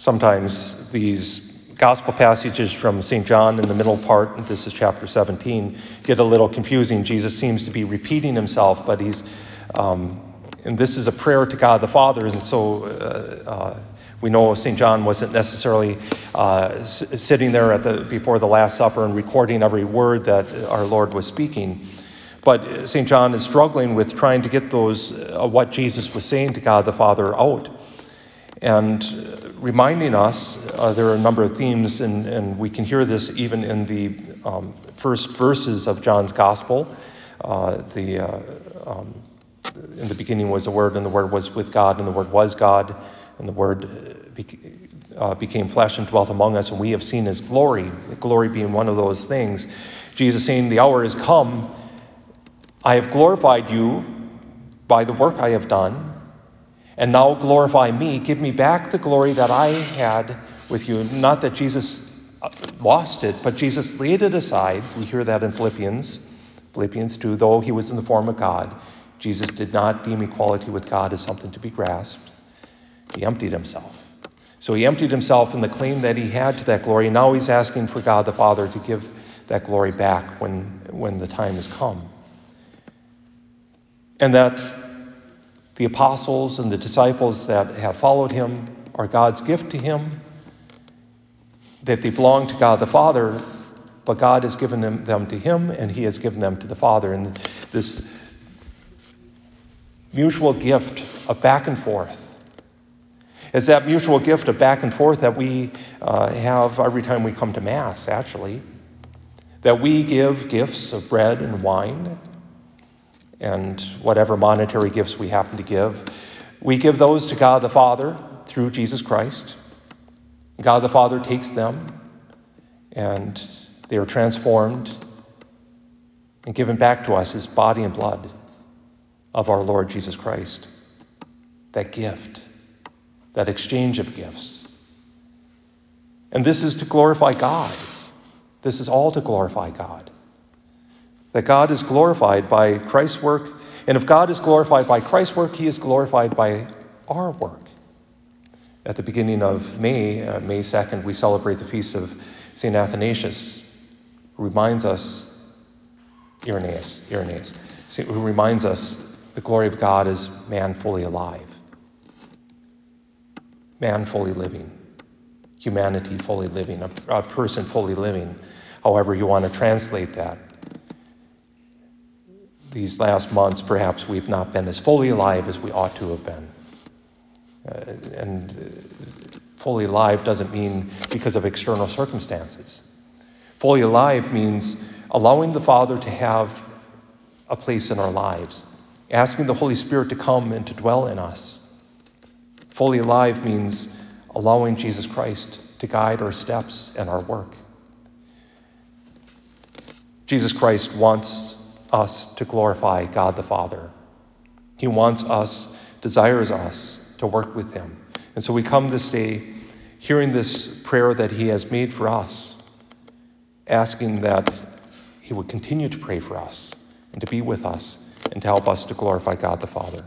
Sometimes these gospel passages from St. John in the middle part, this is chapter 17, get a little confusing. Jesus seems to be repeating himself, but he's, um, and this is a prayer to God the Father, and so uh, uh, we know St. John wasn't necessarily uh, sitting there at the, before the Last Supper and recording every word that our Lord was speaking. But St. John is struggling with trying to get those, uh, what Jesus was saying to God the Father out. And reminding us, uh, there are a number of themes, and, and, we can hear this even in the um, first verses of John's Gospel. Uh, the, uh, um, in the beginning was the Word, and the Word was with God, and the Word was God, and the Word uh, became flesh and dwelt among us, and we have seen His glory, glory being one of those things. Jesus saying, The hour is come. I have glorified you by the work I have done and now glorify me. Give me back the glory that I had with you. Not that Jesus uh, lost it, but Jesus laid it aside. We hear that in Philippians, Philippians 2. Though he was in the form of God, Jesus did not deem equality with God as something to be grasped. He emptied himself. So he emptied himself in the claim that he had to that glory. Now he's asking for God the Father to give that glory back when, when the time has come. And that the apostles and the disciples that have followed him are God's gift to him, that they belong to God the Father, but God has given them, them to him and he has given them to the Father. And this mutual gift of back and forth is that mutual gift of back and forth that we uh, have every time we come to Mass, actually. That we give gifts of bread and wine and whatever monetary gifts we happen to give. We give those to God the Father through Jesus Christ. God the Father takes them and they are transformed and given back to us as body and blood of our Lord Jesus Christ. That gift, that exchange of gifts. And this is to glorify God. This is all to glorify God that God is glorified by Christ's work. And if God is glorified by Christ's work, he is glorified by our work. At the beginning of May, uh, May 2nd, we celebrate the feast of St. Athanasius, who reminds us, Irenaeus, Irenaeus, who reminds us the glory of God is man fully alive, man fully living, humanity fully living, a, a person fully living, however you want to translate that these last months, perhaps we've not been as fully alive as we ought to have been. Uh, and uh, fully alive doesn't mean because of external circumstances. Fully alive means allowing the Father to have a place in our lives, asking the Holy Spirit to come and to dwell in us. Fully alive means allowing Jesus Christ to guide our steps and our work. Jesus Christ wants us to glorify God the Father. He wants us, desires us to work with Him. And so we come this day hearing this prayer that He has made for us, asking that He would continue to pray for us and to be with us and to help us to glorify God the Father.